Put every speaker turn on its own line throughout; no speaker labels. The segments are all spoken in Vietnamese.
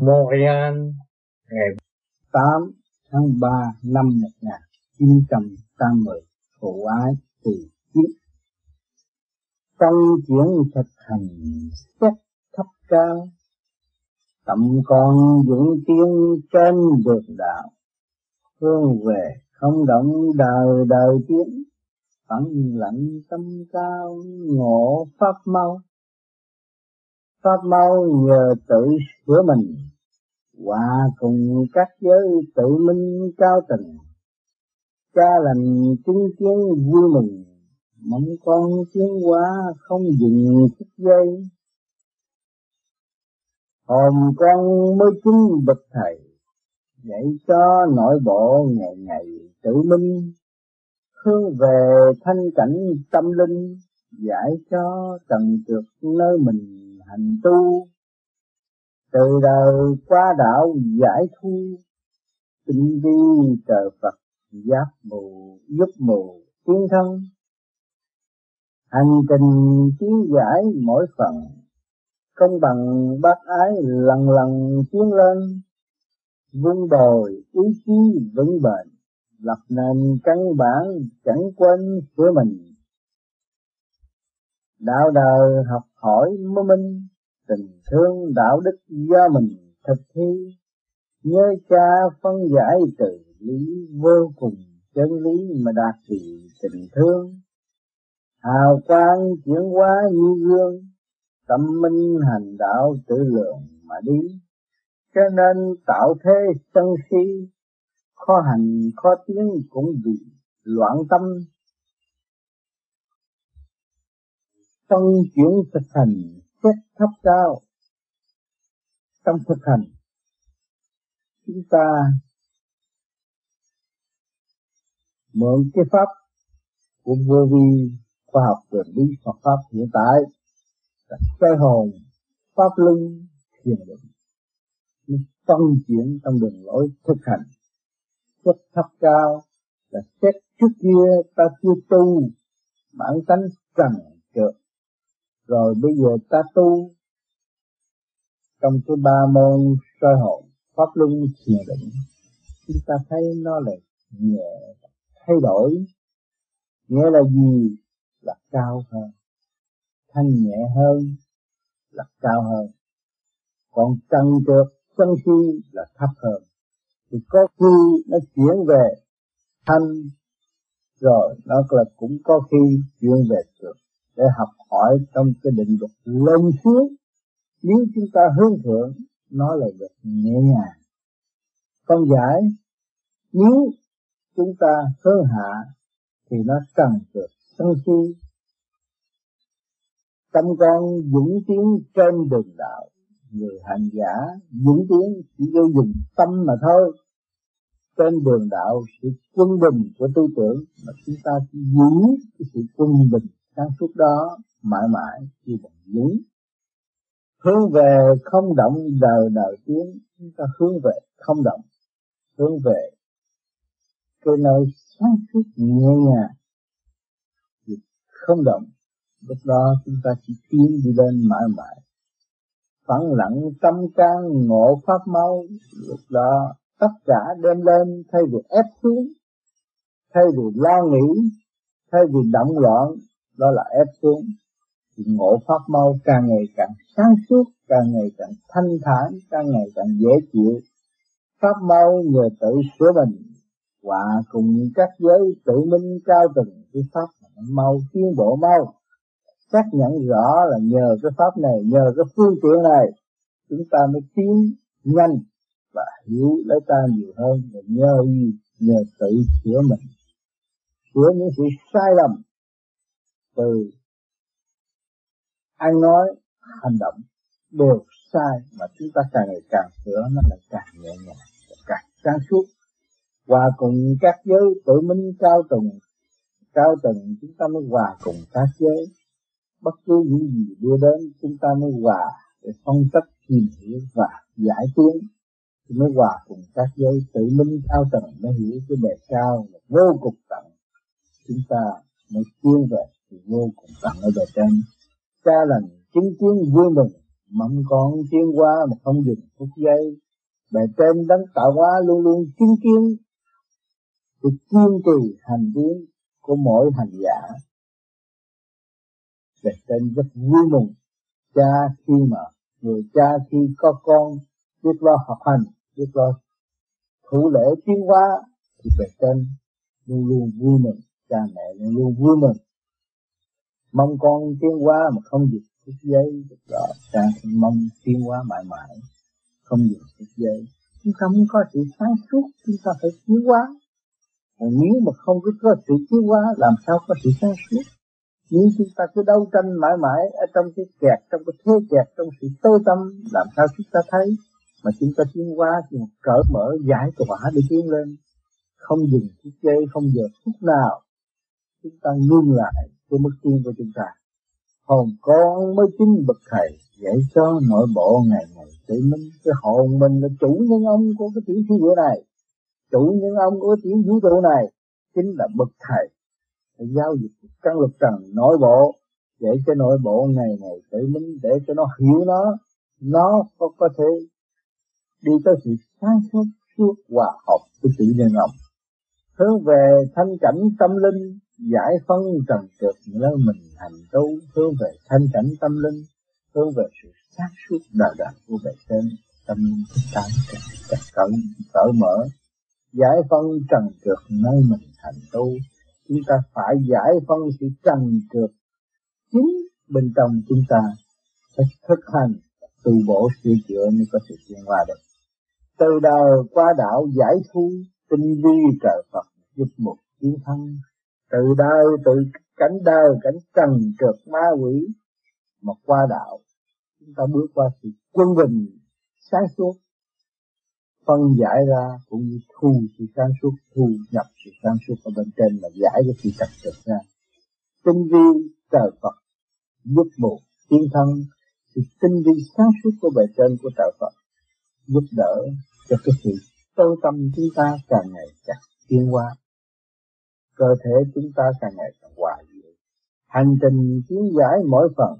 Montreal ngày
8 tháng 3 năm 1980 phụ ái từ kiếp trong chuyển thực hành xét thấp cao tâm con dũng tiến trên được đạo, hướng về không động đời đời tiến, phẳng lạnh tâm cao ngộ pháp mau. Pháp mau nhờ tự sửa mình hòa cùng các giới tự minh cao tầng cha lành chứng kiến vui mừng, mong con tiến hóa không dừng phút giây. Hồn con mới chứng bậc thầy, dạy cho nội bộ ngày ngày tự minh. Hướng về thanh cảnh tâm linh, giải cho trần trượt nơi mình hành tu từ đời qua đạo giải thu, tinh vi trời Phật giác mù, giúp mù, tiến thân. Hành trình tiến giải mỗi phần, công bằng bác ái lần lần tiến lên. Vun bồi ý chí vững bền, lập nền căn bản chẳng quên của mình. Đạo đời học hỏi mới minh tình thương đạo đức do mình thực thi, nhớ cha phân giải từ lý vô cùng chân lý mà đạt vị tình thương. Hào quang chuyển hóa như gương, tâm minh hành đạo tự lượng mà đi. Cho nên tạo thế sân si, khó hành khó tiến cũng bị loạn tâm. Trong chuyển thực hành xét thấp cao. Trong thực hành, chúng ta mượn cái pháp của vô vi khoa học về lý Phật pháp hiện tại là cái hồn pháp luân thiền định. Nó phân chuyển trong đường lối thực hành. Xét thấp cao là xét trước kia ta chưa tu, bản tánh trần trượt rồi bây giờ ta tu trong cái ba môn soi hồn, pháp luân, thiền định. Chúng ta thấy nó là nhẹ, thay đổi. Nghĩa là gì? Là cao hơn. Thanh nhẹ hơn là cao hơn. Còn trần trượt sân si là thấp hơn. Thì có khi nó chuyển về thanh, rồi nó là cũng có khi chuyển về trượt để học hỏi trong cái định luật lên xuống. Nếu chúng ta hướng thượng, nó là được nhẹ nhàng. Con giải, nếu chúng ta hướng hạ, thì nó trần trượt sân si. Tâm con dũng tiến trên đường đạo. Người hành giả dũng tiến chỉ vô dùng tâm mà thôi. Trên đường đạo, sự quân bình của tư tưởng mà chúng ta chỉ giữ cái sự quân bình sáng suốt đó, mãi mãi như bằng núi hướng về không động đời đời tiến chúng ta hướng về không động, hướng về cái nơi sáng suốt nhẹ nhàng. Không động, lúc đó chúng ta chỉ tiến đi lên mãi mãi. Phẳng lặng tâm can, ngộ pháp mau, lúc đó tất cả đem lên thay vì ép xuống, thay vì lo nghĩ, thay vì động loạn đó là ép xuống. Thì ngộ pháp mau càng ngày càng sáng suốt, càng ngày càng thanh thản, càng ngày càng dễ chịu. Pháp mau nhờ tự sửa mình. Hòa cùng các giới tự minh cao tầng cái pháp mau, tiến bộ mau. Xác nhận rõ là nhờ cái pháp này, nhờ cái phương tiện này, chúng ta mới tiến nhanh và hiểu lấy ta nhiều hơn. Và nhờ gì? Nhờ tự sửa mình. Sửa những sự sai lầm từ ăn nói, hành động đều sai mà chúng ta càng ngày càng sửa, nó lại càng nhẹ nhàng, càng sáng suốt. Và cùng các giới tự minh cao tầng cao tầng chúng ta mới hòa cùng các giới. Bất cứ những gì đưa đến, chúng ta mới hòa để phân tích, tìm hiểu và giải tiến thì mới hòa cùng các giới tự minh cao tầng, mới hiểu cái bề cao là vô cùng tận. Chúng ta mới tiến về thì vô cùng tận ở bề trên cha lành chứng kiến vui mừng, mong con tiến qua mà không dừng phút giây. Bề trên đấng tạo hóa luôn luôn chứng kiến sự kiên trì hành tiến của mỗi hành giả. Bề trên rất vui mừng, cha khi mà, người cha khi có con, biết lo học hành, biết lo thủ lễ tiến hóa, thì bề trên luôn luôn vui mừng, cha mẹ luôn luôn vui mừng mong con tiến hóa mà không dịch phút giây được đó cha mong tiến hóa mãi mãi không dịch phút giây chúng ta muốn có sự sáng suốt chúng ta phải tiến hóa. Còn nếu mà không có, có sự tiến hóa làm sao có sự sáng suốt? Nếu chúng ta cứ đấu tranh mãi mãi ở trong cái kẹt trong cái thế kẹt trong sự tối tâm làm sao chúng ta thấy? Mà chúng ta tiến hóa thì cởi mở giải tỏa để tiến lên. Không dừng phút giây không giờ phút nào. Chúng ta ngưng lại cái mức tiên của chúng ta. Hồn con mới chính bậc thầy, dạy cho nội bộ ngày ngày tự minh, cái hồn mình là chủ nhân ông của cái tiểu thiên địa này chủ nhân ông của tiểu vũ trụ này, chính là bậc thầy. Để giao dịch căn lực trần nội bộ, để cho nội bộ ngày ngày tự minh, để cho nó hiểu nó nó có có thể đi tới sự sáng suốt suốt hòa hợp với tự nhân ông. Hướng về thanh cảnh tâm linh giải phân trần trượt nơi mình hành tu, hướng về thanh cảnh tâm linh, hướng về sự sáng suốt đời đời của bề trên, tâm linh chúng ta càng càng cởi mở. Giải phân trần trượt nơi mình hành tu, chúng ta phải giải phân sự trần trượt chính bên trong chúng ta, phải thực hành, tu bổ, sửa chữa mới có sự tiến hóa được. Từ đời qua đạo giải thu, tinh vi trời Phật giúp một chiến thắng tự đời tự cảnh đời, cảnh trần trượt ma quỷ mà qua đạo, chúng ta bước qua sự quân bình, sáng suốt, phân giải ra cũng như thu sự sáng suốt, thu nhập sự sáng suốt ở bên trên mà giải cái sự trật trực ra. Tinh vi trời Phật, giúp một tiên thân, sự tinh vi sáng suốt của bề trên của trời Phật, giúp đỡ cho cái sự tối tâm chúng ta càng ngày càng tiến hóa cơ thể chúng ta càng ngày càng hòa diệu. Hành trình tiến giải mỗi phần,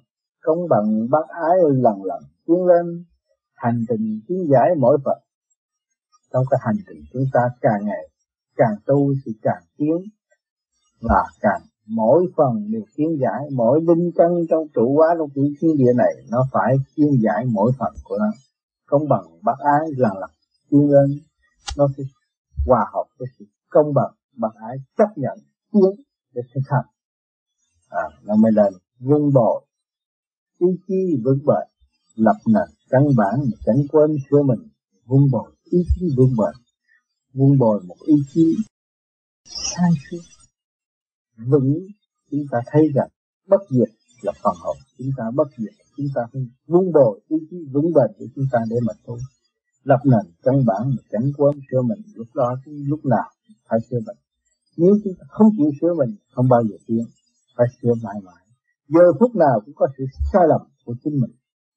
công bằng, bác ái lần lần tiến lên. Hành trình tiến giải mỗi phần, trong cái hành trình chúng ta càng ngày càng tu thì càng tiến. Và càng mỗi phần đều tiến giải, mỗi linh căn trong trụ hóa trong tiểu thiên địa này, nó phải tiến giải mỗi phần của nó. Công bằng, bác ái lần lần tiến lên, nó sẽ hòa hợp với sự công bằng bạn ái chấp nhận tiến để thực hành. À, nó mới lên vun bồi ý chí vững bền lập nền căn bản mà chẳng quên sửa mình vun bồi ý chí vững bền. Vun bồi một ý chí sai suốt vững chúng ta thấy rằng bất diệt là phần hồn chúng ta bất diệt chúng ta phải vun bồi ý chí vững bền để chúng ta để mà tu lập nền căn bản mà chẳng quên sửa mình lúc đó lúc nào phải sửa mình nếu chúng ta không chịu sửa mình, không bao giờ tiến phải sửa mãi mãi. Giờ phút nào cũng có sự sai lầm của chính mình.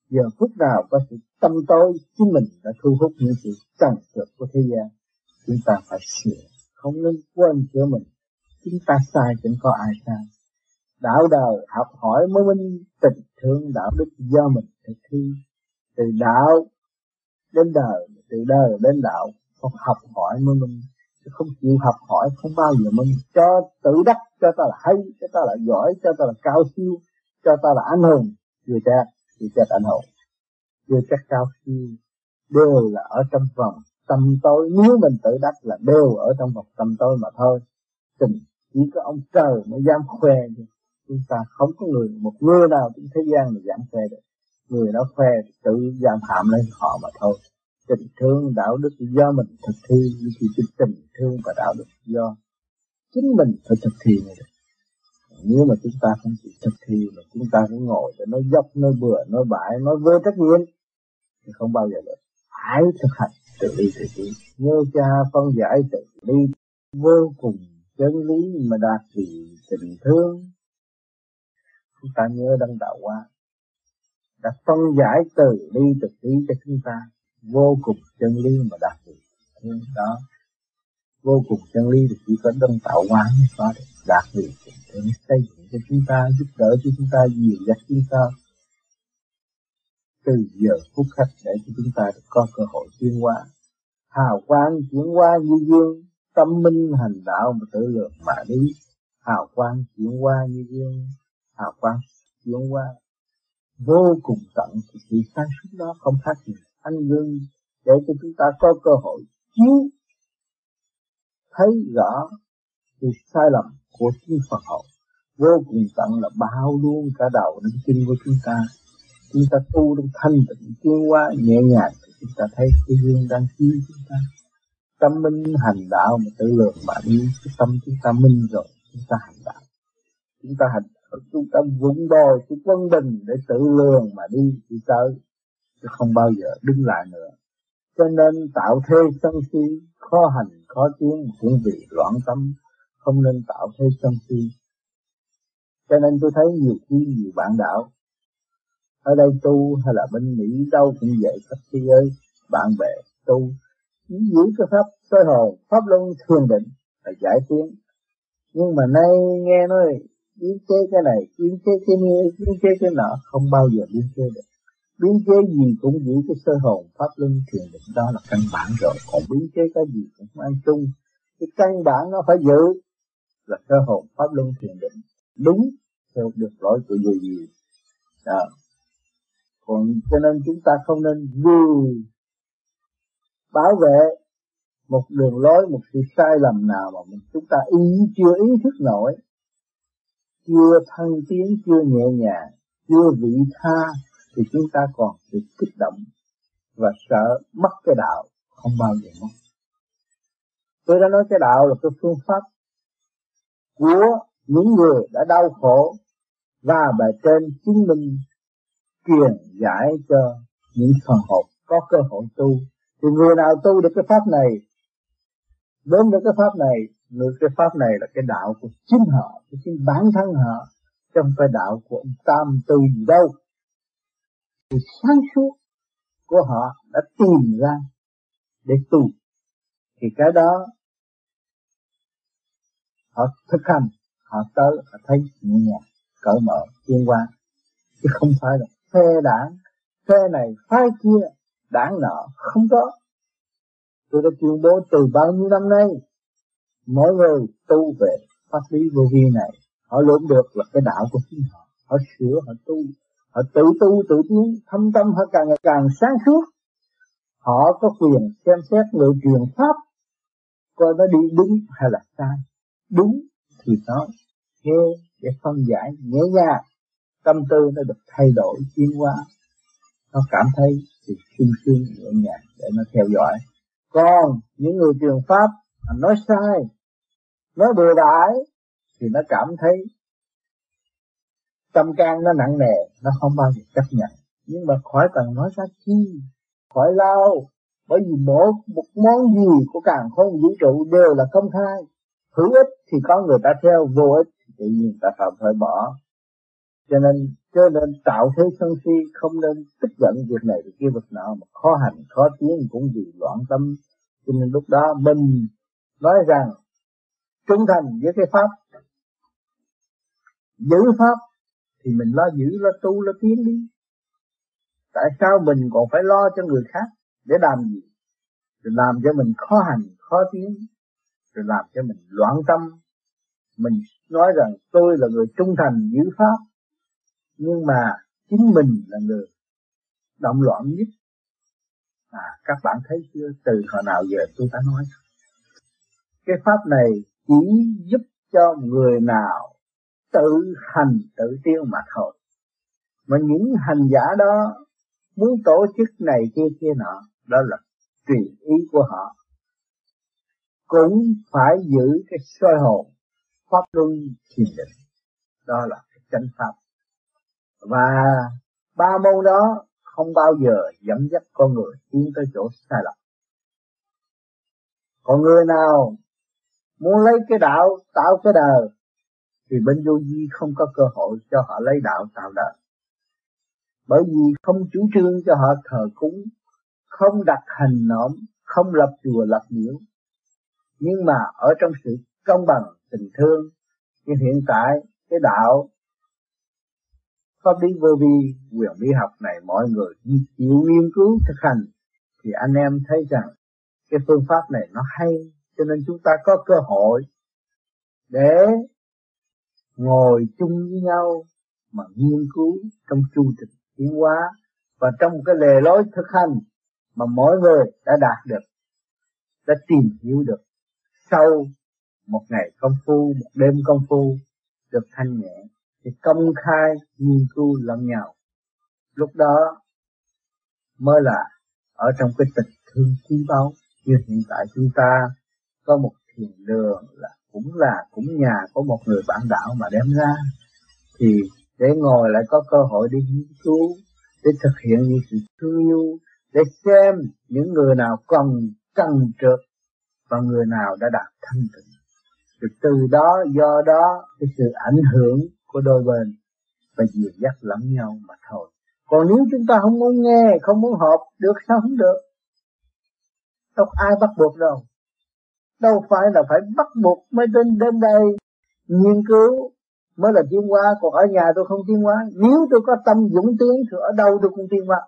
Giờ phút nào có sự tâm tối chính mình đã thu hút những sự trần trượt của thế gian. Chúng ta phải sửa, không nên quên sửa mình. Chúng ta sai chẳng có ai sai. Đạo đời học hỏi mới minh tình thương đạo đức do mình thực thi. Từ đạo đến đời, từ đời đến đạo không học hỏi mới minh không chịu học hỏi không bao giờ mình cho tự đắc cho ta là hay cho ta là giỏi cho ta là cao siêu cho ta là anh hùng. Người ta, người ta anh hùng. Người ta cao siêu. Đều là ở trong vòng tâm tối. Nếu mình tự đắc là đều ở trong vòng tâm tối mà thôi. Tình chỉ có ông trời mới dám khoe chứ chúng ta không có người một người nào trên thế gian mà dám khoe được. Người đó khoe tự giam phạm lên họ mà thôi tình thương đạo đức do mình thực thi thì cái tình thương và đạo đức do chính mình phải thực thi này được. Nếu mà chúng ta không chịu thực thi mà chúng ta cứ ngồi để nói dốc nói bừa nói bãi nói vơ trách nhiệm thì không bao giờ được. Hãy thực hành tự đi tự tiến nhớ cha phân giải tự đi vô cùng chân lý mà đạt thì tình thương. Chúng ta nhớ đăng đạo qua đã phân giải từ đi từ đi cho chúng ta vô cùng chân lý mà đạt được. Nhưng đó, vô cùng chân lý thì chỉ có đông tạo hóa mới có được đạt được. Để xây dựng cho chúng ta, giúp đỡ cho chúng ta, dìu dắt chúng ta. Từ giờ phút khắc để cho chúng ta được có cơ hội tiến hóa. Hào quang chuyển hóa như dương, tâm minh hành đạo mà tự lượng mà đi. Hào quang chuyển hóa như dương, hào quang chuyển hóa. Vô cùng tận thì sự sáng suốt đó, không khác gì anh gương để cho chúng ta có cơ hội chiếu, thấy rõ sự sai lầm của chính Phật hậu. Vô cùng tận là bao luôn cả đầu đến chân của chúng ta. Chúng ta tu trong thanh tịnh, tiến hóa, nhẹ nhàng thì chúng ta thấy cái gương đang chiếu chúng ta. Tâm minh hành đạo mà tự lượng mà đi, cái tâm chúng ta minh rồi, chúng ta hành đạo. Chúng ta hành chúng ta vững đòi cái quân bình để tự lường mà đi đi tới chứ không bao giờ đứng lại nữa. Cho nên tạo thế sân si khó hành khó tiến cũng vì loạn tâm không nên tạo thế sân si. Cho nên tôi thấy nhiều khi nhiều bạn đạo ở đây tu hay là bên Mỹ đâu cũng vậy các thế ơi, bạn bè tu giữ cái pháp soi hồn pháp luân thường định là giải tiến. Nhưng mà nay nghe nói biến chế cái này biến chế cái kia biến chế cái nọ không bao giờ biến chế được biến chế gì cũng giữ cái sơ hồn, pháp luân thiền định, đó là căn bản rồi. Còn biến chế cái gì cũng ăn chung, cái căn bản nó phải giữ là sơ hồn, pháp luân thiền định. Đúng theo được lỗi của người gì. Đó. Còn cho nên chúng ta không nên vì bảo vệ một đường lối, một sự sai lầm nào mà mình, chúng ta ý chưa ý thức nổi, chưa thân tiến, chưa nhẹ nhàng, chưa vị tha thì chúng ta còn bị kích động và sợ mất cái đạo không bao giờ mất. Tôi đã nói cái đạo là cái phương pháp của những người đã đau khổ và bài trên chứng minh truyền giải cho những phần hồn có cơ hội tu. Thì người nào tu được cái pháp này, đến được cái pháp này, người cái pháp này là cái đạo của chính họ của chính bản thân họ trong cái đạo của ông tam từ gì đâu sự sáng suốt của họ đã tìm ra để tu. Thì cái đó, họ thực hành, họ tới, họ thấy nhẹ nhàng, cởi mở tiên qua chứ không phải là phe đảng phe này phái kia, đảng nọ, không có. Tôi đã tuyên bố từ bao nhiêu năm nay, mỗi người tu về pháp lý vô vi này, họ lượm được là cái đạo của chính họ. Họ sửa, họ tu họ tự tu, tự tiến, thâm tâm, họ càng ngày càng sáng suốt. Họ có quyền xem xét người truyền pháp, coi nó đi đúng hay là sai. Đúng thì nó nghe để phân giải nhẹ nhàng. Tâm tư nó được thay đổi, tiến hóa. Nó cảm thấy thì sung sướng, nhẹ nhàng để nó theo dõi. Còn những người truyền pháp nói sai, nói bừa bãi thì nó cảm thấy tâm can nó nặng nề, nó không bao giờ chấp nhận. Nhưng mà khỏi cần nói ra chi, khỏi lao, bởi vì mỗi một món gì của càng không vũ trụ đều là công khai. Hữu ích thì có người ta theo, vô ích thì tự nhiên ta phải phải bỏ. Cho nên cho nên tạo thế sân si, không nên tức giận việc này việc kia việc nọ, mà khó hành, khó tiến cũng vì loạn tâm. Cho nên lúc đó mình nói rằng, trung thành với cái pháp, giữ pháp thì mình lo giữ, lo tu, lo tiến đi. Tại sao mình còn phải lo cho người khác để làm gì? Rồi làm cho mình khó hành, khó tiến. Rồi làm cho mình loạn tâm. Mình nói rằng tôi là người trung thành giữ pháp, nhưng mà chính mình là người động loạn nhất. À các bạn thấy chưa? Từ hồi nào giờ tôi đã nói. Cái pháp này chỉ giúp cho người nào tự hành tự tiêu mà thôi. Mà những hành giả đó muốn tổ chức này kia kia nọ, đó là tùy ý của họ. Cũng phải giữ cái soi hồn, pháp luân thiền định. Đó là cái chánh pháp. Và ba môn đó không bao giờ dẫn dắt con người tiến tới chỗ sai lầm. Còn người nào muốn lấy cái đạo, tạo cái đời thì bên vô vi không có cơ hội cho họ lấy đạo tạo đời. Bởi vì không chủ trương cho họ thờ cúng, không đặt hành nộm không lập chùa lập miếu. Nhưng mà ở trong sự công bằng, tình thương nhưng hiện tại cái đạo pháp lý vô vi quyền lý học này mọi người chịu nghiên cứu thực hành, thì anh em thấy rằng cái phương pháp này nó hay. Cho nên chúng ta có cơ hội để ngồi chung với nhau mà nghiên cứu trong chu trình tiến hóa và trong cái lề lối thực hành mà mỗi người đã đạt được, đã tìm hiểu được sau một ngày công phu, một đêm công phu được thanh nhẹ thì công khai nghiên cứu lẫn nhau. Lúc đó mới là ở trong cái tình thương quý báu như hiện tại chúng ta có một thiền đường là cũng là, cũng nhà của một người bạn đạo mà đem ra, thì để ngồi lại có cơ hội đi nghiên cứu, để thực hiện những sự thương yêu, để xem những người nào còn trần trượt và người nào đã đạt thanh tịnh. Rồi từ đó, do đó, cái sự ảnh hưởng của đôi bên và dìu dắt lẫn nhau mà thôi. Còn nếu chúng ta không muốn nghe, không muốn hợp được sao không được? Đâu ai bắt buộc đâu đâu phải là phải bắt buộc mới đến đến đây nghiên cứu mới là tiến hóa còn ở nhà tôi không tiến hóa nếu tôi có tâm dũng tiến thì ở đâu tôi cũng tiến hóa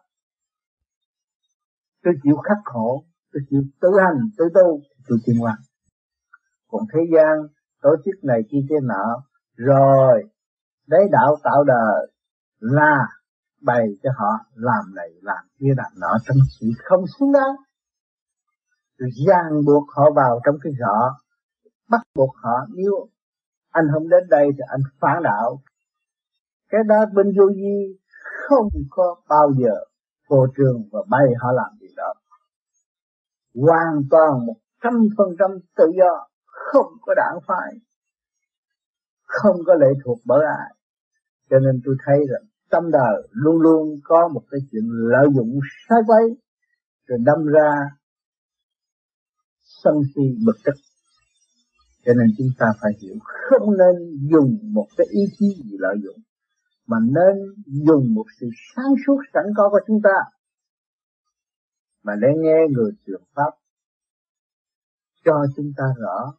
tôi chịu khắc khổ, tôi chịu tự hành, tự tu, tôi tiến hóa còn thế gian, tổ chức này kia kia nọ, rồi đấy đạo tạo đời là bày cho họ làm này, làm kia, làm nọ, trong sự không xứng đáng rồi buộc họ vào trong cái rõ bắt buộc họ, nếu anh không đến đây thì anh phản đạo. Cái đó bên vô vi không có bao giờ vô trường và bay họ làm gì đó. Hoàn toàn một trăm phần trăm tự do, không có đảng phái, không có lệ thuộc bởi ai. Cho nên tôi thấy rằng tâm đời luôn luôn có một cái chuyện lợi dụng sai quấy, rồi đâm ra sân si bực tức. Cho nên chúng ta phải hiểu không nên dùng một cái ý chí gì lợi dụng, mà nên dùng một sự sáng suốt sẵn có của chúng ta. Mà để nghe người truyền pháp cho chúng ta rõ,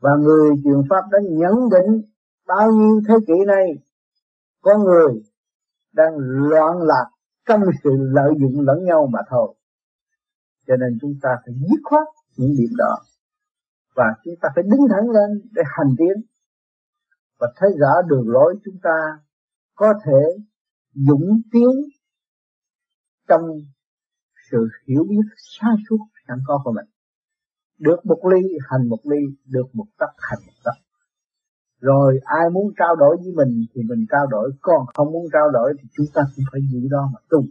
và người truyền pháp đã nhận định bao nhiêu thế kỷ nay, có người đang loạn lạc trong sự lợi dụng lẫn nhau mà thôi cho nên chúng ta phải dứt khoát những điểm đó. Và chúng ta phải đứng thẳng lên để hành tiến. Và thấy rõ đường lối chúng ta có thể dũng tiến trong sự hiểu biết xa suốt sẵn có của mình. Được một ly hành một ly, được một tấc hành một tấc. Rồi ai muốn trao đổi với mình thì mình trao đổi. Còn không muốn trao đổi thì chúng ta cũng phải giữ đó mà tu.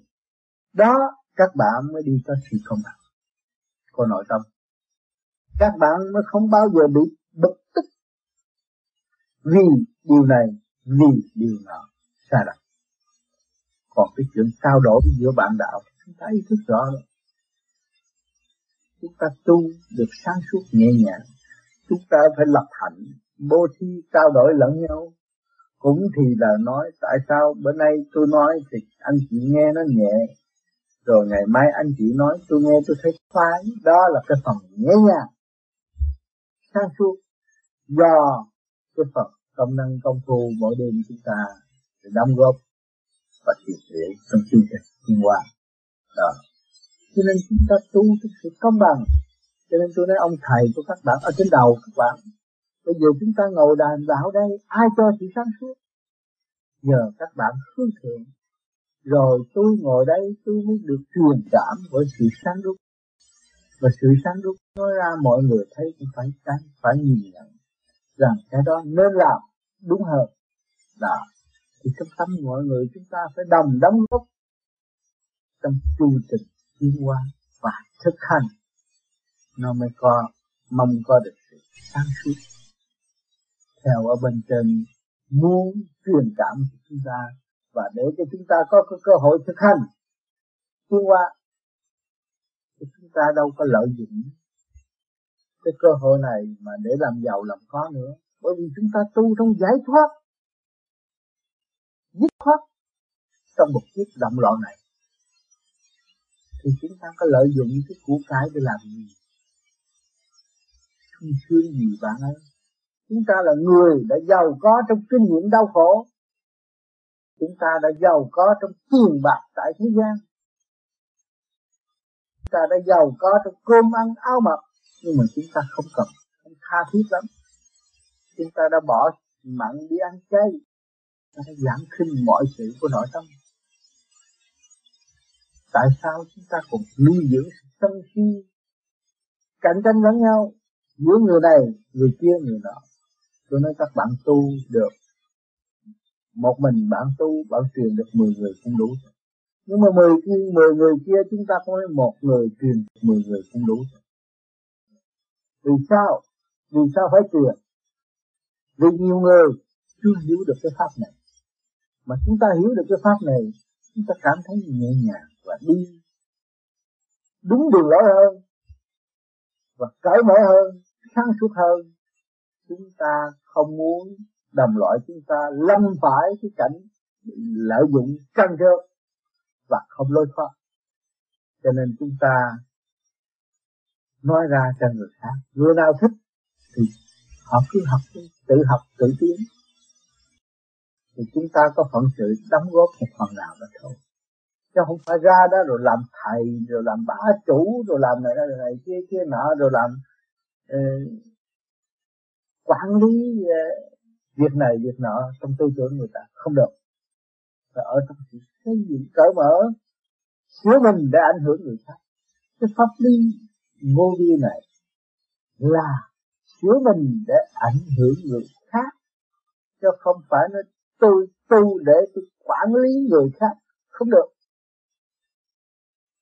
Đó, các bạn mới đi tới sự công bằng của nội tâm. Các bạn mới không bao giờ bị bực tức vì điều này, vì điều nọ. Sai lầm. Còn cái chuyện trao đổi giữa bạn đạo, chúng ta ý thức rõ rồi. Chúng ta tu được sáng suốt nhẹ nhàng. Chúng ta phải lập hạnh. Bố thí trao đổi lẫn nhau. Cũng thì là nói, tại sao bữa nay tôi nói thì anh chị nghe nó nhẹ. Rồi ngày mai anh chị nói, tôi nghe tôi thấy phái đó là cái phần nhẹ nhàng, sáng suốt, do cái phần công năng công phu mỗi đêm chúng ta để đóng góp và thiệt luyện trong chương trình thiên hoa đó. Cho nên chúng ta tu cái sự công bằng. Cho nên tôi nói ông thầy của các bạn ở trên đầu các bạn, bây giờ chúng ta ngồi đàn đạo đây, ai cho sự sáng suốt? Nhờ các bạn hướng thượng rồi tôi ngồi đây, tôi mới được truyền cảm với sự sáng suốt và sự sáng suốt nói ra mọi người thấy cũng phải tránh phải nhìn nhận rằng cái đó nên làm đúng hơn đó thì trong tâm mọi người chúng ta phải đồng đóng góp trong chu trình tiến hóa và thực hành. Nó mới có mong có được sự sáng suốt theo ở bên trên muốn truyền cảm cho chúng ta và để cho chúng ta có, có cơ hội thực hành tiến hóa thì chúng ta đâu có lợi dụng cái cơ hội này mà để làm giàu làm khó nữa. Bởi vì chúng ta tu trong giải thoát, dứt khoát trong một chiếc động loạn này. Thì chúng ta có lợi dụng cái của cái để làm gì? Không thương gì bạn ấy. Chúng ta là người đã giàu có trong kinh nghiệm đau khổ. Chúng ta đã giàu có trong tiền bạc tại thế gian ta đã giàu có trong cơm ăn, áo mặc, nhưng mà chúng ta không cần, không tha thiết lắm. Chúng ta đã bỏ mặn đi ăn chay. Ta đã giảm khinh mọi sự của nội tâm. Tại sao chúng ta còn nuôi dưỡng sự sân si, cạnh tranh lẫn nhau giữa người này, người kia, người nọ? Tôi nói các bạn tu được một mình, bạn tu, bạn truyền được 10 người cũng đủ rồi nhưng mà 10 kia 10 người kia chúng ta có một người truyền 10 người không đủ vì sao? Vì sao phải truyền vì nhiều người chưa hiểu được cái pháp này. Mà chúng ta hiểu được cái pháp này, chúng ta cảm thấy nhẹ nhàng và đi. Đúng đường lối hơn và cởi mở hơn, sáng suốt hơn. Chúng ta không muốn đồng loại chúng ta lâm phải cái cảnh lợi dụng căng rớt và không lối thoát cho nên chúng ta nói ra cho người khác. Người nào thích thì họ cứ học tự học tự tiến. Thì chúng ta có phận sự đóng góp một phần nào đó thôi. Chứ không phải ra đó rồi làm thầy rồi làm bá chủ rồi làm này này, này kia kia nọ rồi làm uh, quản lý uh, việc này việc nọ. Trong tư tưởng người ta không được và ở trong sự xây dựng cởi mở của mình để ảnh hưởng người khác. Cái pháp lý vô vi này là sửa mình để ảnh hưởng người khác, chứ không phải nó tôi tu để tôi quản lý người khác. Không được.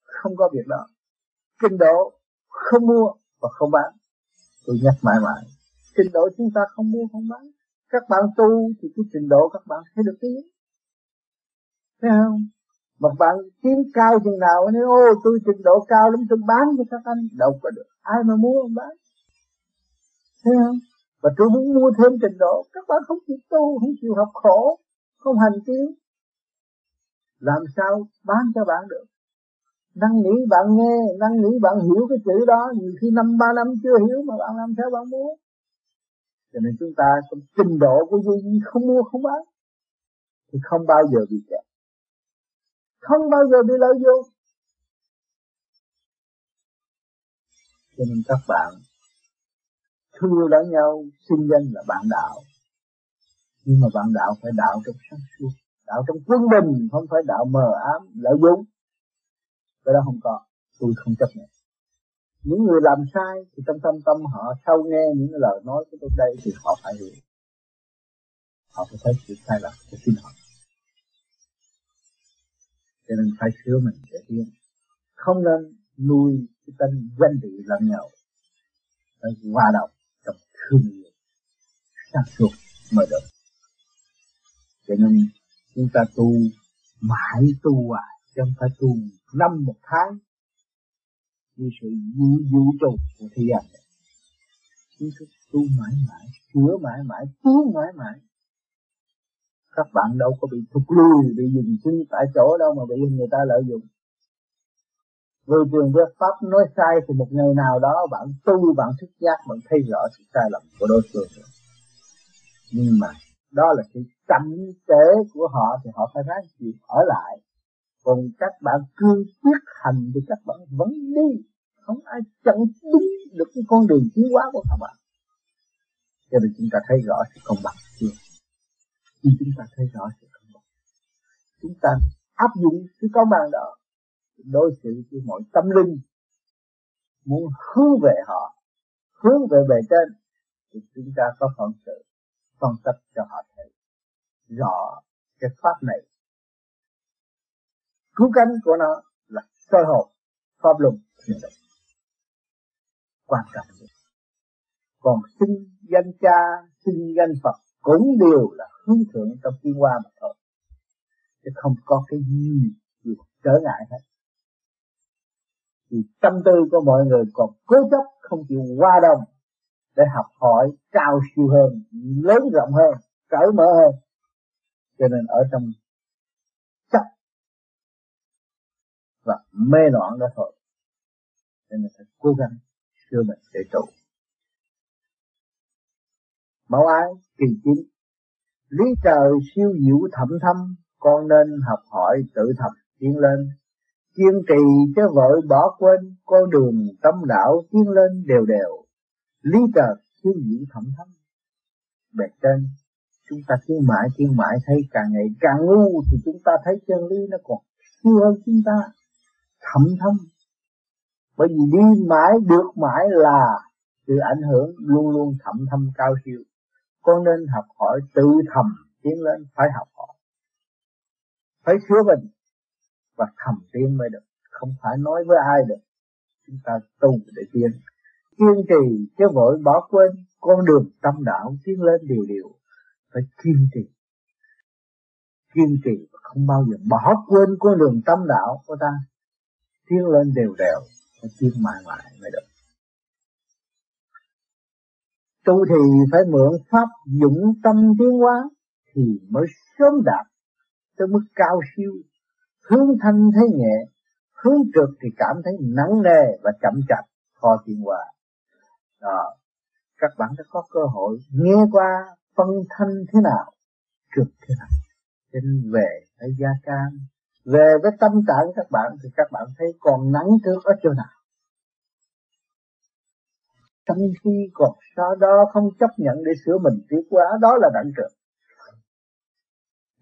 Không có việc đó. Trình độ không mua và không bán. Tôi nhắc mãi mãi. Trình độ chúng ta không mua không bán. Các bạn tu thì cái trình độ các bạn sẽ được tiến thấy không? Mà bạn kiếm cao chừng nào nói, ô, tôi trình độ cao lắm, tôi bán cho các anh. Đâu có được. Ai mà muốn ông bán? Thấy không? Và tôi muốn mua thêm trình độ. Các bạn không chịu tu, không chịu học khổ, không hành tiến làm sao bán cho bạn được? Năng nghĩ bạn nghe, năng nghĩ bạn hiểu cái chữ đó. Nhiều khi năm, ba năm chưa hiểu mà bạn làm sao bạn mua? Cho nên chúng ta trình độ của duy không mua, không bán. Thì không bao giờ bị kẹt không bao giờ bị lợi dụng. Cho nên các bạn thương yêu lẫn nhau sinh danh là bạn đạo. Nhưng mà bạn đạo phải đạo trong sáng suốt, đạo trong quân bình, không phải đạo mờ ám, lợi dụng. Cái đó không có, tôi không chấp nhận. Những người làm sai thì trong tâm tâm họ sau nghe những lời nói của tôi đây thì họ phải hiểu. Họ phải thấy sự sai lầm của chính họ cho nên phải sửa mình để tiến không nên nuôi cái tên danh vị lẫn nhau. Phải hòa đồng trong thương yêu. Sáng suốt mới được. Cho nên chúng ta tu mãi tu à, chứ không phải tu năm một tháng. Như sự vũ vũ trụ của thế gian. Này chúng ta tu mãi mãi sửa mãi mãi tu mãi mãi các bạn đâu có bị thụt lùi bị dừng chân tại chỗ đâu mà bị người ta lợi dụng. Người trường với Pháp nói sai thì một ngày nào đó bạn tu, bạn thức giác, bạn thấy rõ sự sai lầm của đối phương. Nhưng mà đó là sự chậm trễ của họ thì họ phải ráng chịu ở lại. Còn các bạn cương quyết hành thì các bạn vẫn đi. Không ai chặn đúng được cái con đường tiến hóa của các bạn. Cho nên chúng ta thấy rõ sự công bằng chưa? Khi chúng ta thấy rõ sự công bằng chúng ta áp dụng sự công bằng đó đối xử với mọi tâm linh, muốn hướng về họ, hướng về bề trên, thì chúng ta có phận sự phân tích cho họ thấy rõ cái pháp này. Cứu cánh của nó là soi hồn, pháp luân thiền định quan trọng nhất. Còn xin danh cha xin danh phật cũng đều là hướng thượng trong tiến hóa mà thôi. Chứ không có cái gì gì trở ngại hết. Thì tâm tư của mọi người còn cố chấp, không chịu qua đồng để học hỏi cao siêu hơn, lớn rộng hơn, cởi mở hơn. Cho nên ở trong chấp và mê loạn đó thôi, nên mình phải cố gắng sửa mình để trụ. Mẫu ái kỳ chính lý trời siêu diệu thậm thâm, con nên học hỏi tự thập tiến lên. Kiên trì cho vội bỏ quên, con đường tâm đạo tiến lên đều đều. Lý trời siêu diệu thậm thâm. Bề trên, chúng ta tiến mãi tiến mãi thấy càng ngày càng ngu, thì chúng ta thấy chân lý nó còn siêu hơn chúng ta. Thậm thâm. Bởi vì đi mãi, được mãi là sự ảnh hưởng luôn luôn thậm thâm cao siêu con nên học hỏi tự thầm tiến lên, phải học hỏi. Phải sửa mình và thầm tiến mới được. Không phải nói với ai được. Chúng ta tu để tiến. Kiên trì chứ vội bỏ quên con đường tâm đạo tiến lên điều điều phải kiên trì. Kiên trì và không bao giờ bỏ quên con đường tâm đạo của ta. Tiến lên đều đều phải tiến mãi mãi mới được tu thì phải mượn pháp dũng tâm tiến hóa thì mới sớm đạt tới mức cao siêu. Hướng thanh thấy nhẹ, hướng trượt thì cảm thấy nặng nề và chậm chạp, khó tiến hóa. Đó, các bạn đã có cơ hội nghe qua phân thanh thế nào trượt thế nào. Nên về thấy gia can về với tâm trạng các bạn thì các bạn thấy còn nắng trước ở chỗ nào trong khi còn sau đó không chấp nhận để sửa mình tiến quá, đó là đặng trưởng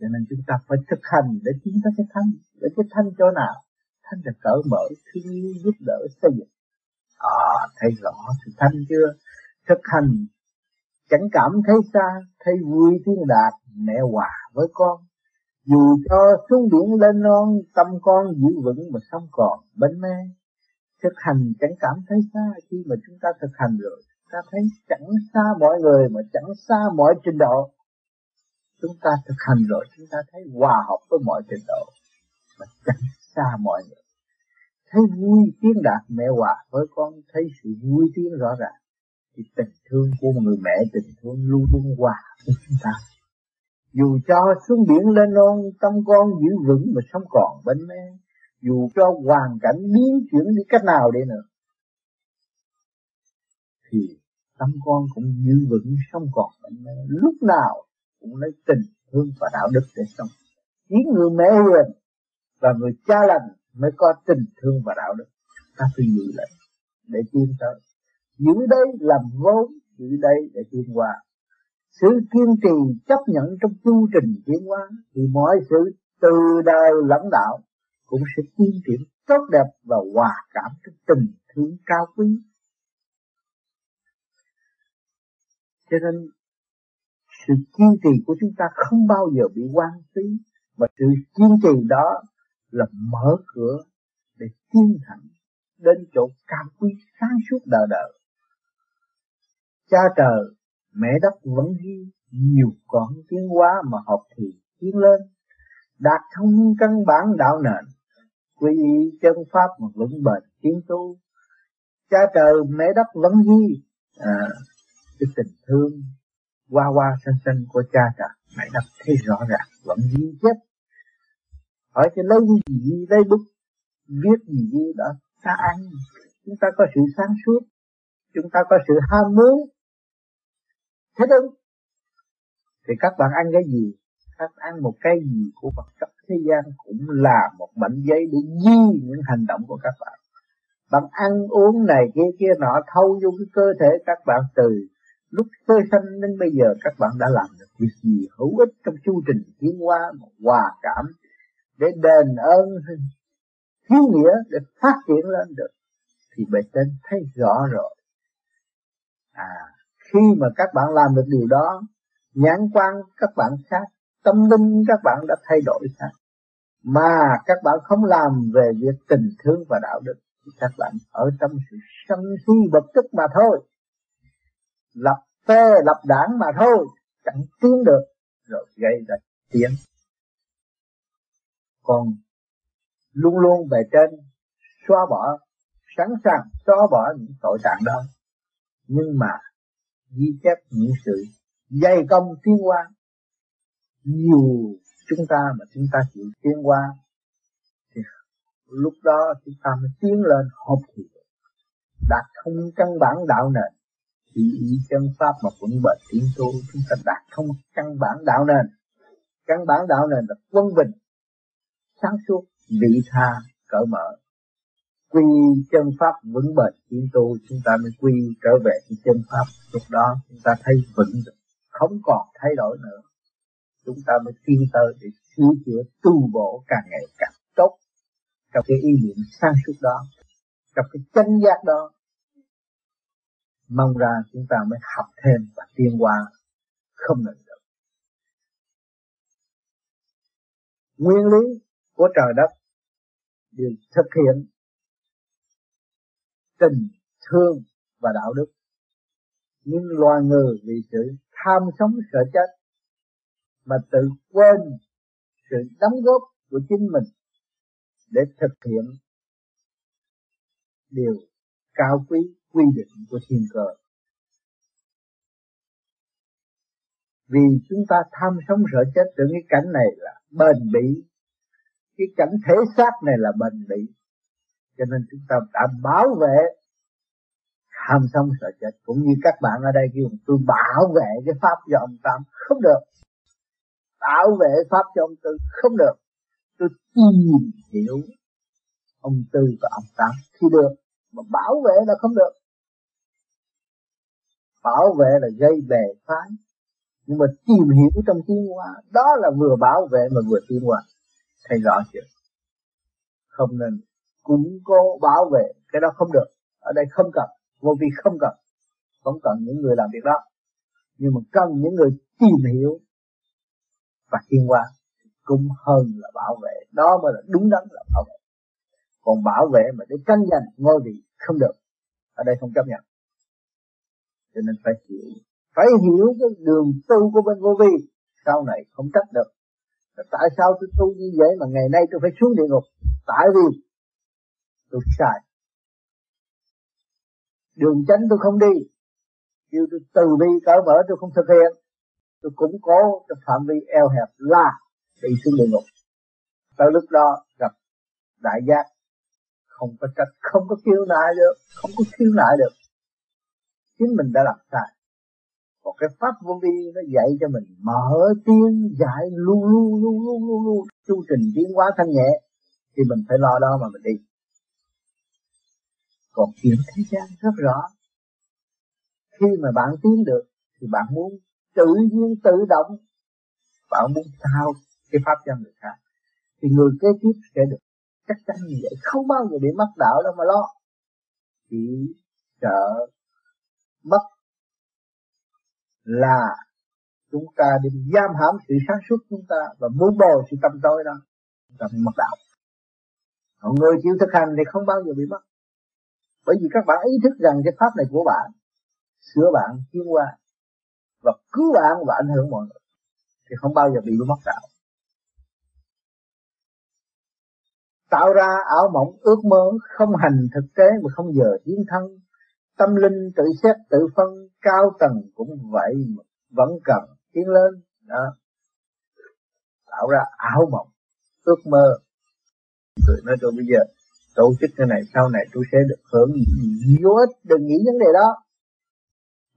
cho nên chúng ta phải thực hành để tiến tới cái thanh để cái thanh chỗ nào? Thanh là cởi mở, thương yêu, giúp đỡ, xây dựng. À thấy rõ sự thanh chưa? Thực hành, chẳng cảm thấy xa, thấy vui thiên đạt mẹ hòa với con. Dù cho xuống biển lên non, tâm con giữ vững mà sống còn bên mê thực hành chẳng cảm thấy xa. Khi mà chúng ta thực hành rồi ta thấy chẳng xa mọi người mà chẳng xa mọi trình độ. Chúng ta thực hành rồi, chúng ta thấy hòa hợp với mọi trình độ mà chẳng xa mọi người. Thấy vui tiếng đạt mẹ hòa với con, thấy sự vui tiếng rõ ràng. Thì tình thương của một người mẹ, tình thương luôn luôn hòa với chúng ta. Dù cho xuống biển lên non tâm con giữ vững mà sống còn bên mẹ dù cho hoàn cảnh biến chuyển đi cách nào đi nữa, thì tâm con cũng giữ vững sống còn lúc nào cũng lấy tình thương và đạo đức để sống. Chỉ người mẹ hiền và người cha lành mới có tình thương và đạo đức. Ta phải giữ lại để tiến tới. Giữ đây làm vốn, giữ đây để tiến qua. Sự kiên trì chấp nhận trong chu trình tiến hóa thì mọi sự từ đời lãnh đạo cũng sẽ tiến triển tốt đẹp và hòa cảm trong tình thương cao quý. Cho nên sự kiên trì của chúng ta không bao giờ bị quan phí mà sự kiên trì đó là mở cửa để tiến thẳng đến chỗ cao quý sáng suốt đời đời. Cha trời, mẹ đất vẫn ghi nhiều con tiến hóa mà học thì tiến lên, đạt thông căn bản đạo nền, quy y chân pháp mà vững bền tiến tu. Cha trời, mẹ đất vẫn ghi à, cái tình thương qua qua sanh sanh của cha trời, mẹ đất thấy rõ ràng vẫn ghi chết. Hỏi cho lấy gì lấy bút viết gì đó ta ăn. Chúng ta có sự sáng suốt. Chúng ta có sự ham muốn. Thế đúng thì các bạn ăn cái gì? Các ăn một cái gì của vật chất thế gian cũng là một mảnh giấy để ghi những hành động của các bạn. Bạn ăn uống này, kia kia nọ, thâu vô cái cơ thể các bạn từ lúc sơ sanh đến bây giờ các bạn đã làm được việc gì hữu ích trong chu trình tiến hóa hòa cảm để đền ơn hiếu nghĩa để phát triển lên được. Thì bề trên thấy rõ rồi. À khi mà các bạn làm được điều đó, nhãn quan các bạn khác tâm linh các bạn đã thay đổi khác mà các bạn không làm về việc tình thương và đạo đức, thì các bạn ở trong sự sân si vật chất mà thôi. Lập phe lập đảng mà thôi, chẳng tiến được, rồi gây ra tiếng. Còn luôn luôn về trên, xóa bỏ, sẵn sàng xóa bỏ những tội trạng đó. Nhưng mà ghi chép những sự dày công tiến quan dù chúng ta mà chúng ta chịu tiến qua thì lúc đó chúng ta mới tiến lên hợp thì đạt thông căn bản đạo nền, thì ý chân pháp mà vững bền tiến tu, chúng ta đạt thông căn bản đạo nền. Căn bản đạo nền là quân bình, sáng suốt, vị tha, cởi mở. Quy chân pháp vững bền tiến tu, chúng ta mới quy trở về cái chân pháp. Lúc đó chúng ta thấy vững không còn thay đổi nữa chúng ta mới tin tới để cứu chữa tu bổ càng ngày càng tốt trong cái ý niệm sáng suốt đó, trong cái chân giác đó. Mong ra chúng ta mới học thêm và tiến qua không ngừng được. Nguyên lý của trời đất đều thực hiện tình thương và đạo đức. Nhưng loài người vì sự tham sống sợ chết mà tự quên sự đóng góp của chính mình để thực hiện điều cao quý quy định của thiên cơ. Vì chúng ta tham sống sợ chết tưởng cái cảnh này là bền bỉ, cái cảnh thể xác này là bền bỉ, cho nên chúng ta đã bảo vệ tham sống sợ chết cũng như các bạn ở đây kêu tôi bảo vệ cái pháp do ông Tam không được bảo vệ pháp cho ông Tư không được. Tôi tìm hiểu ông Tư và ông Tám thì được, mà bảo vệ là không được. Bảo vệ là gây bè phái nhưng mà tìm hiểu trong tiến hóa đó là vừa bảo vệ mà vừa tiến hóa thấy rõ chưa? Không nên cũng cố bảo vệ, cái đó không được. Ở đây không cần, vô vi không cần. Không cần những người làm việc đó. Nhưng mà cần những người tìm hiểu và thiên qua cũng hơn là bảo vệ. Đó mới là đúng đắn là bảo vệ. Còn bảo vệ mà để tranh giành ngôi vị không được, ở đây không chấp nhận. Cho nên phải hiểu phải hiểu cái đường tu của bên vô vi. Sau này không trách được. Tại sao tôi tu như vậy mà ngày nay tôi phải xuống địa ngục? Tại vì tôi sai. Đường tránh tôi không đi. Kêu tôi từ bi cởi mở tôi không thực hiện tôi củng cố trong phạm vi eo hẹp là đi xuống địa ngục. Tới lúc đó gặp đại giác, không có trách, không có kêu nại được, không có kêu nại được. Chính mình đã làm sai. Còn cái pháp vô vi nó dạy cho mình mở tiếng dạy luôn luôn luôn luôn luôn luôn chu trình tiến hóa thanh nhẹ, thì mình phải lo đó mà mình đi. Còn chuyện thế gian rất rõ. Khi mà bạn tiến được, thì bạn muốn tự nhiên, tự động. Bạn muốn sao cái pháp cho người khác. Thì người kế tiếp sẽ được chắc chắn như vậy. Không bao giờ bị mất đạo đâu mà lo. Chỉ sợ mất là chúng ta định giam hãm sự sáng suốt chúng ta và muốn bồi sự tâm tối đó. Chúng ta mất đạo còn người chịu thực hành thì không bao giờ bị mất bởi vì các bạn ý thức rằng cái pháp này của bạn, sửa bạn tiến qua và cứu bạn và ảnh hưởng mọi người, thì không bao giờ bị mất đạo. Tạo ra ảo mộng ước mơ không hành thực tế mà không giờ tiến thân tâm linh tự xét, tự phân, cao tầng cũng vậy mà vẫn cần tiến lên. Đó. Tạo ra ảo mộng, ước mơ. Tôi nói tôi bây giờ tổ chức cái này, sau này tôi sẽ được hưởng vô ích đừng nghĩ vấn đề đó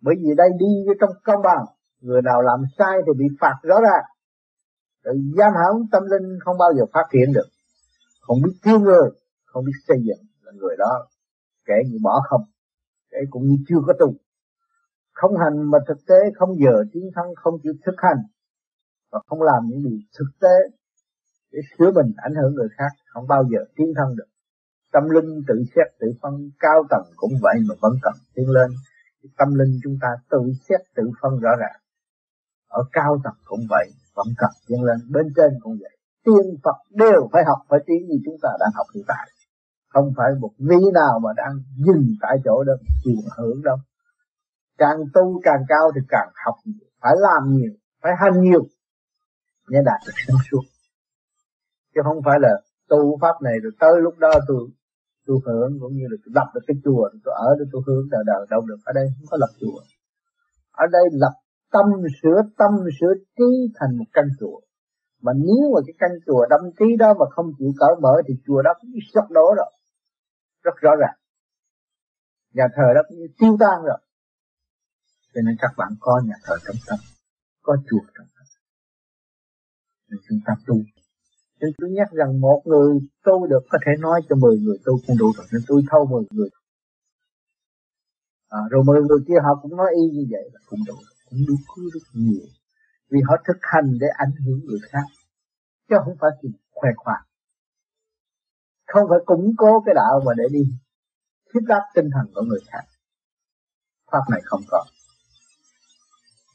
bởi vì đây đi trong công bằng. Người nào làm sai thì bị phạt rõ ràng. Rồi giam hãm tâm linh không bao giờ phát triển được. Không biết thiên người, không biết xây dựng là người đó. Kể như bỏ không, kể cũng như chưa có tu. Không hành mà thực tế, không giờ tiến thân không chịu thực hành. Và không làm những gì thực tế để sửa mình, ảnh hưởng người khác, không bao giờ tiến thân được. Tâm linh tự xét, tự phân, cao tầng cũng vậy mà vẫn cần tiến lên tâm linh chúng ta tự xét, tự phân rõ ràng. Ở cao tầng cũng vậy, vẫn cần tiến lên, bên trên cũng vậy. Tiên Phật đều phải học, phải tiến như chúng ta đang học hiện tại. Không phải một vị nào mà đang dừng tại chỗ đó chịu hưởng đâu. Càng tu càng cao thì càng học nhiều, phải làm nhiều, phải hành nhiều. Để đạt được sáng suốt chứ không phải là tu pháp này rồi tới lúc đó tôi tôi hưởng cũng như là tôi lập được cái chùa tôi ở đó tôi hướng đời đời đâu được, ở đây không có lập chùa. Ở đây lập tâm sửa tâm sửa trí thành một căn chùa. Mà nếu mà cái căn chùa đâm trí đó mà không chịu cởi mở thì chùa đó cũng sắp đổ rồi. Rất rõ ràng. Nhà thờ đó cũng tiêu tan rồi. Cho nên các bạn có nhà thờ trong tâm, có chùa trong tâm. Nên chúng ta tu. Nên tôi nhắc rằng một người tu được có thể nói cho mười người tu cũng đủ rồi. Nên tôi thâu mười người. À, rồi mười người kia họ cũng nói y như vậy là cũng đủ. Cũng đủ cứ rất nhiều. Vì họ thực hành để ảnh hưởng người khác. Chứ không phải chỉ khoe khoang. Không phải củng cố cái đạo mà để đi thiết đáp tinh thần của người khác. Pháp này không có.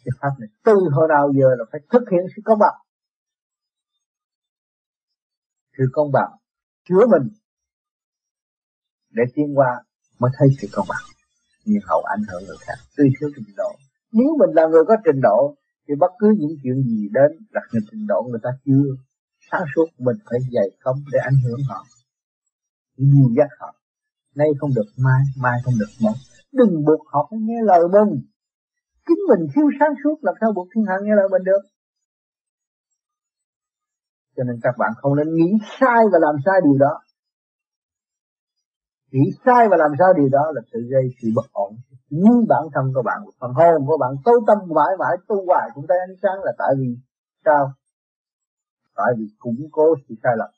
Cái pháp này từ hồi nào giờ là phải thực hiện sự có bằng. Sự công bằng chứa mình để tiến qua mới thấy sự công bằng. Nhưng hậu ảnh hưởng người khác. Tùy thiếu trình độ. Nếu mình là người có trình độ, thì bất cứ những chuyện gì đến đặt người trình độ người ta chưa sáng suốt mình phải dày công để ảnh hưởng họ. Nhiều dắt họ. Nay không được, mai mai không được mong đừng buộc họ phải nghe lời mình. Chính mình thiếu sáng suốt làm sao buộc thiên hạ nghe lời mình được? Cho nên các bạn không nên nghĩ sai và làm sai điều đó. Nghĩ sai và làm sai điều đó là tự gây sự bất ổn. Như bản thân của bạn, phần hồn của bạn tối tâm mãi mãi, tu hoài cũng thấy ánh sáng là tại vì sao? Tại vì củng cố sự sai lầm.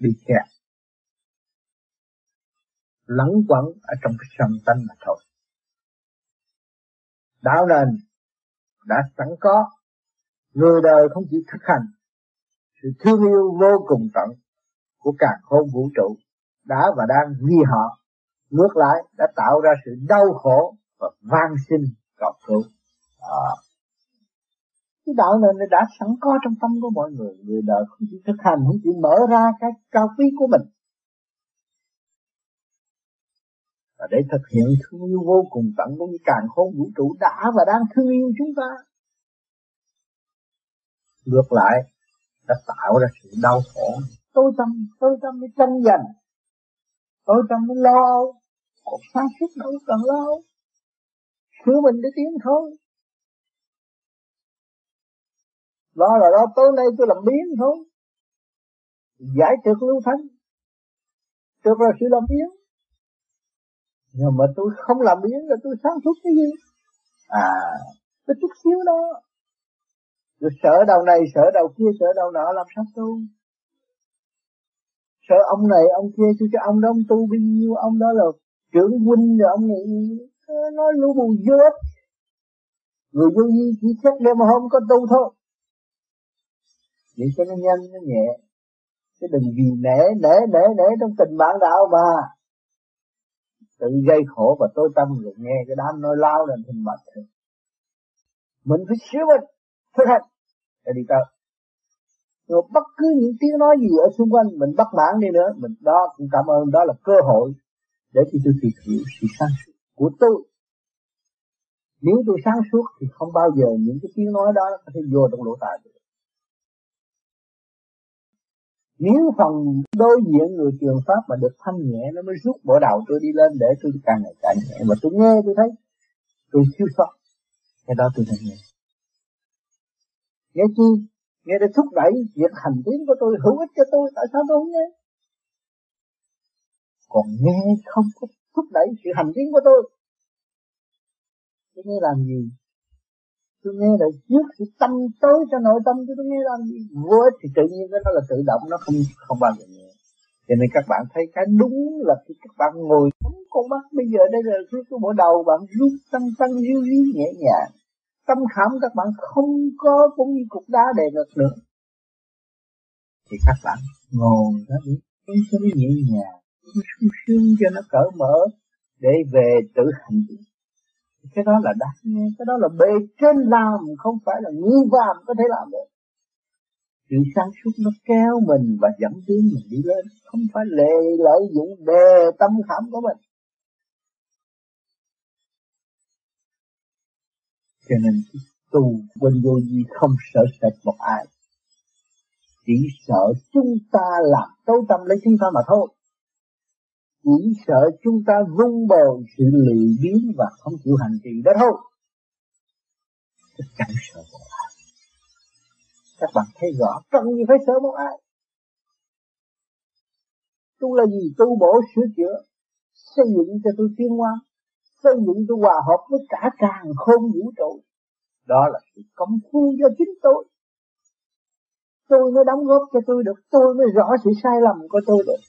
Bị kẹt. Lắng quẩn ở trong cái sân tánh mà thôi. Đạo nền đã sẵn có người đời không chỉ thực hành sự thương yêu vô cùng tận của cả khôn vũ trụ đã và đang vì họ, ngược lại đã tạo ra sự đau khổ và van xin cầu cứu. À. cái đạo này đã sẵn có trong tâm của mọi người. Người đời không chỉ thực hành, không chỉ mở ra cái cao quý của mình. Và để thực hiện thương yêu vô cùng tận của như càng khôn vũ trụ đã và đang thương yêu chúng ta ngược lại đã tạo ra sự đau khổ. Tôi tâm tôi tâm mới tranh giành tôi tâm mới lo âu còn sáng suốt đâu cần lo âu. Sửa mình để tiến thôi. Lo là lo tối nay tôi làm biến thôi. Giải trượt lưu thanh. Trượt là sự làm biến. Nhưng mà tôi không làm biến là tôi sáng suốt cái gì? À. Cái chút xíu đó rồi sợ đầu này, sợ đầu kia, sợ đầu nọ, làm sao tu? Sợ ông này, ông kia chứ cho ông đó, ông tu bao nhiêu, ông đó là trưởng huynh rồi, ông này ờ, nói lũ bù vô ích. Người vô vi chỉ xét đêm hôm có tu thôi. Vậy cho nó nhanh, nó nhẹ. Chứ đừng vì nể nể nể nể trong tình bạn đạo mà. Tự gây khổ và tối tâm rồi nghe cái đám nói lao lên thành mệt mình phải sửa mình, thực hành để đi tới rồi bất cứ những tiếng nói gì ở xung quanh mình bất mãn đi nữa, mình đó cũng cảm ơn, đó là cơ hội để cho tôi tìm hiểu sự sáng suốt của tôi. Nếu tôi sáng suốt thì không bao giờ những cái tiếng nói đó có thể vô trong lỗ tai được. Nếu phần đối diện người truyền pháp mà được thanh nhẹ, nó mới rút bộ đầu tôi đi lên để tôi càng ngày càng nhẹ. Và tôi nghe, tôi thấy, tôi thiếu sót. Cái đó tôi thanh nhẹ nghe chi? Nghe để thúc đẩy việc hành tiến của tôi hữu ích cho tôi tại sao tôi không nghe? Còn nghe không có thúc đẩy sự hành tiến của tôi. Tôi nghe làm gì? Tôi nghe là trước sự tâm tối cho nội tâm tôi, tôi nghe làm gì? Vô ích thì tự nhiên cái đó là tự động nó không không bao giờ nghe. Cho nên các bạn thấy cái đúng là khi các bạn ngồi con mắt bây giờ đây là thứ cái bộ đầu bạn rút tăng tăng riu riu nhẹ nhàng tâm khảm các bạn không có cũng như cục đá đè ngực nữa thì các bạn ngồi đó đi, cái cho nó nhẹ nhàng, sung sướng cho nó cởi mở để về tự hành. Cái đó là đáng nghe, cái đó là bề trên làm, không phải là người làm có thể làm được. Sự sáng suốt nó kéo mình và dẫn tiến mình đi lên, không phải lệ lợi dụng đề tâm khảm của mình. Cho nên tu bên vô vi không sợ sệt một ai. Chỉ sợ chúng ta làm tối tâm lấy chúng ta mà thôi. Chỉ sợ chúng ta vung bồi sự lười biếng và không chịu hành trì đó thôi. Chứ chẳng sợ một ai. Các bạn thấy rõ, cần gì phải sợ một ai? Tu là gì? Tu bổ sửa chữa, xây dựng cho tôi tiến hóa xây dựng tôi hòa hợp với cả càng không vũ trụ. Đó là sự công phu do chính tôi. Tôi mới đóng góp cho tôi được, tôi mới rõ sự sai lầm của tôi được.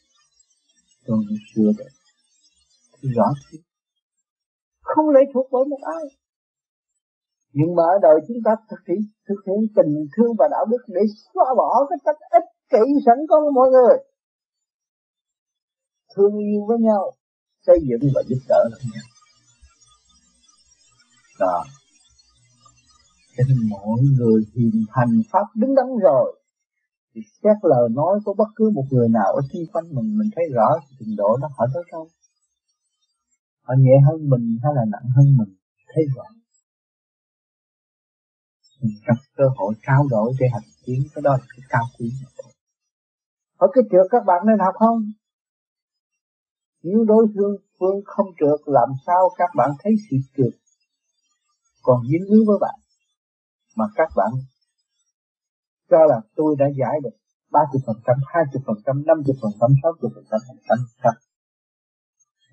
Tôi mới sửa được. Rõ chứ không lệ thuộc bởi một ai. Nhưng mà ở đời chúng ta thực hiện thực hiện tình thương và đạo đức để xóa bỏ cái cách ích kỷ sẵn có của mọi người. Thương yêu với nhau, xây dựng và giúp đỡ lẫn nhau. Ờ. đó cho nên mỗi người hiền thành pháp đứng đắn rồi. Thì xét lời nói của bất cứ một người nào ở xung quanh mình mình thấy rõ trình độ đó họ tới đâu họ nhẹ hơn mình hay là nặng hơn mình? Thấy rõ mình gặp cơ hội trao đổi để hành tiến cái đó là cái cao quý ở cái trượt các bạn nên học không? Nếu đối phương phương không trượt, làm sao các bạn thấy sự trượt còn dính líu với bạn mà các bạn cho là tôi đã giải được 30%, 20%, 50%, 60%, 100%.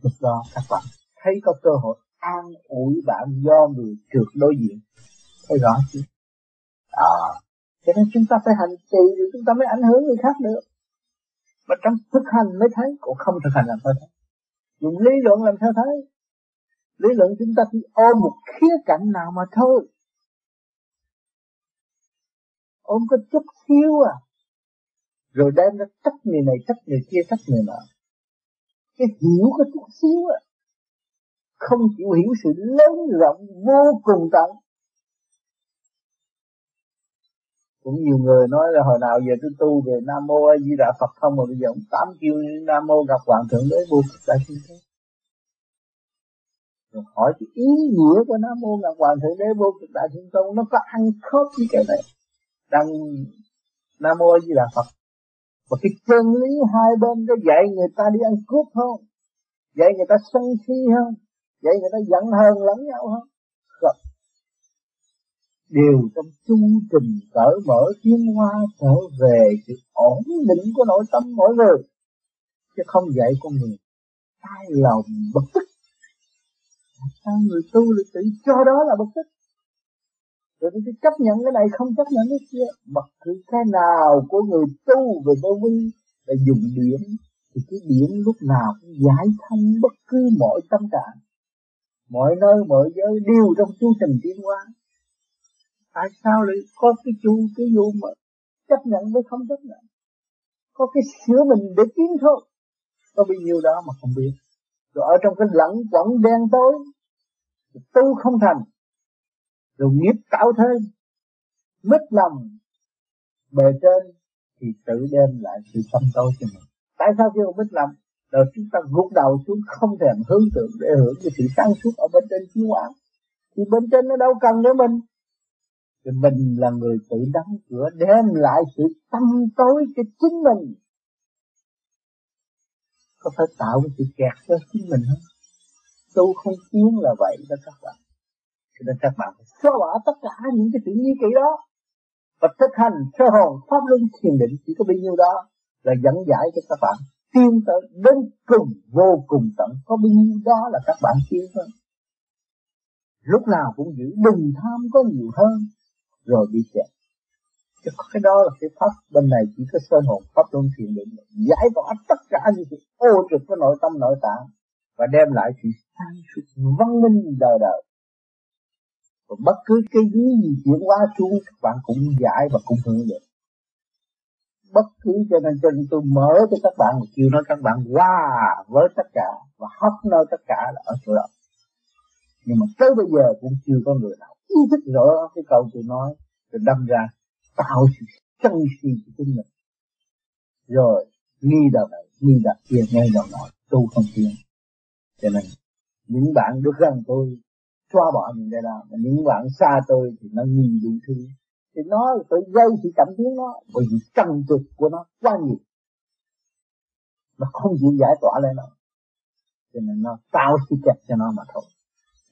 Lúc đó các bạn thấy có cơ hội an ủi bạn do người trượt đối diện. Thấy rõ chứ? À, cho nên chúng ta phải hành trì rồi chúng ta mới ảnh hưởng người khác được. Mà trong thực hành mới thấy, cũng không thực hành làm sao thấy. Dùng lý luận làm sao thấy. Lý luận chúng ta chỉ ôm một khía cạnh nào mà thôi. Ôm có chút xíu à. Rồi đem ra trách người này, trách người kia, trách người nọ. Cái hiểu có chút xíu à. Không chịu hiểu sự lớn rộng, vô cùng tận cũng nhiều người nói là hồi nào giờ tôi tu về nam mô a di đà phật không, mà bây giờ ông tám kêu nam mô gặp hoàng thượng đế vô cực đại thiên thế rồi hỏi cái ý nghĩa của nam mô ngọc hoàng thượng đế vô cực đại thiên tôn, nó có ăn khớp với cái này. Đang nam mô di đà phật. Và cái chân lý hai bên nó dạy người ta đi ăn cướp không dạy người ta sân si không dạy người ta giận hờn lẫn nhau không không đều trong chu trình cởi mở tiến hóa trở về sự ổn định của nội tâm mỗi người, chứ không dạy con người tai lòng bực tức sao người tu lại tự cho đó là bực tức rồi tôi chấp nhận cái này, không chấp nhận cái kia. Bất cứ cái nào của người tu về vô vi là dùng điểm, thì cái điểm lúc nào cũng giải thông bất cứ mọi tâm trạng. Mọi nơi, mọi giới đều trong chu trình tiến hóa. Tại sao lại có cái chu, cái vụ mà chấp nhận với không chấp nhận? Có cái sửa mình để tiến thôi. Có bao nhiêu đó mà không biết. Rồi ở trong cái lẫn quẩn đen tối tu không thành. Rồi nghiệp tạo thêm. Mất lòng. Bề trên thì tự đem lại sự tâm tối cho mình. Tại sao kêu mất lòng? Rồi chúng ta gục đầu xuống không thèm hướng tượng để hưởng cái sự sáng suốt ở bên trên chiếu án thì bên trên nó đâu cần nữa mình. Thì mình là người tự đóng cửa, đem lại sự tâm tối cho chính mình. Có phải tạo cái sự kẹt cho chính mình không? Tu không tiến là vậy đó các bạn. Cho nên các bạn phải xóa bỏ tất cả những cái sự nghi kỵ đó. Và thực hành sơ hồn, pháp luân thiền định chỉ có bao nhiêu đó là dẫn giải cho các bạn tiến tới đến cùng, vô cùng tận. Có bao nhiêu đó là các bạn tiến thôi lúc nào cũng giữ đừng tham có nhiều hơn, rồi bị kẹt chứ cái đó là cái pháp, bên này chỉ có sơ hồn, pháp luân thiền định, giải tỏa tất cả những sự ô trực của nội tâm, nội tạng, và đem lại sự sáng suốt văn minh đời đời. Và bất cứ cái gì gì chuyển hóa xuống các bạn cũng giải và cũng hưởng được bất cứ cho nên cho nên tôi mở cho các bạn một chiều nói các bạn qua với tất cả và hấp nơi tất cả là ở chỗ đó. Nhưng mà tới bây giờ cũng chưa có người nào ý thức rõ cái câu tôi nói, rồi đâm ra tạo sự sân si cho chính mình. Rồi, nghi đạo này, nghi đạo kia ngay đầu nọ tu không tiến. Cho nên những bạn được gần tôi, xóa bỏ những cái đó mà những bạn xa tôi thì nó nhìn đủ thứ. Thì nó phải gây sự cảm biến nó bởi vì trần trực của nó quá nhiều. Nó không chịu giải tỏa lên nó. Cho nên nó tạo sự kẹt cho nó mà thôi.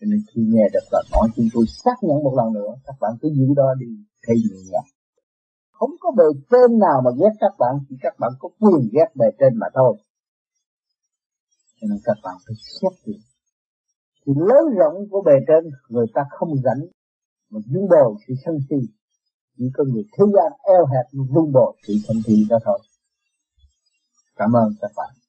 Cho nên khi nghe được lời nói, chúng tôi xác nhận một lần nữa, các bạn cứ giữ đó đi thay nhẹ nhàng không có bề trên nào mà ghét các bạn, chỉ các bạn có quyền ghét bề trên mà thôi. Cho nên các bạn phải xét được thì lớn rộng của bề trên, người ta không rảnh mà dính bồ sự sân si. Chỉ có người thế gian eo hẹp vun bồ sự sân si đó thôi. Cảm ơn các bạn.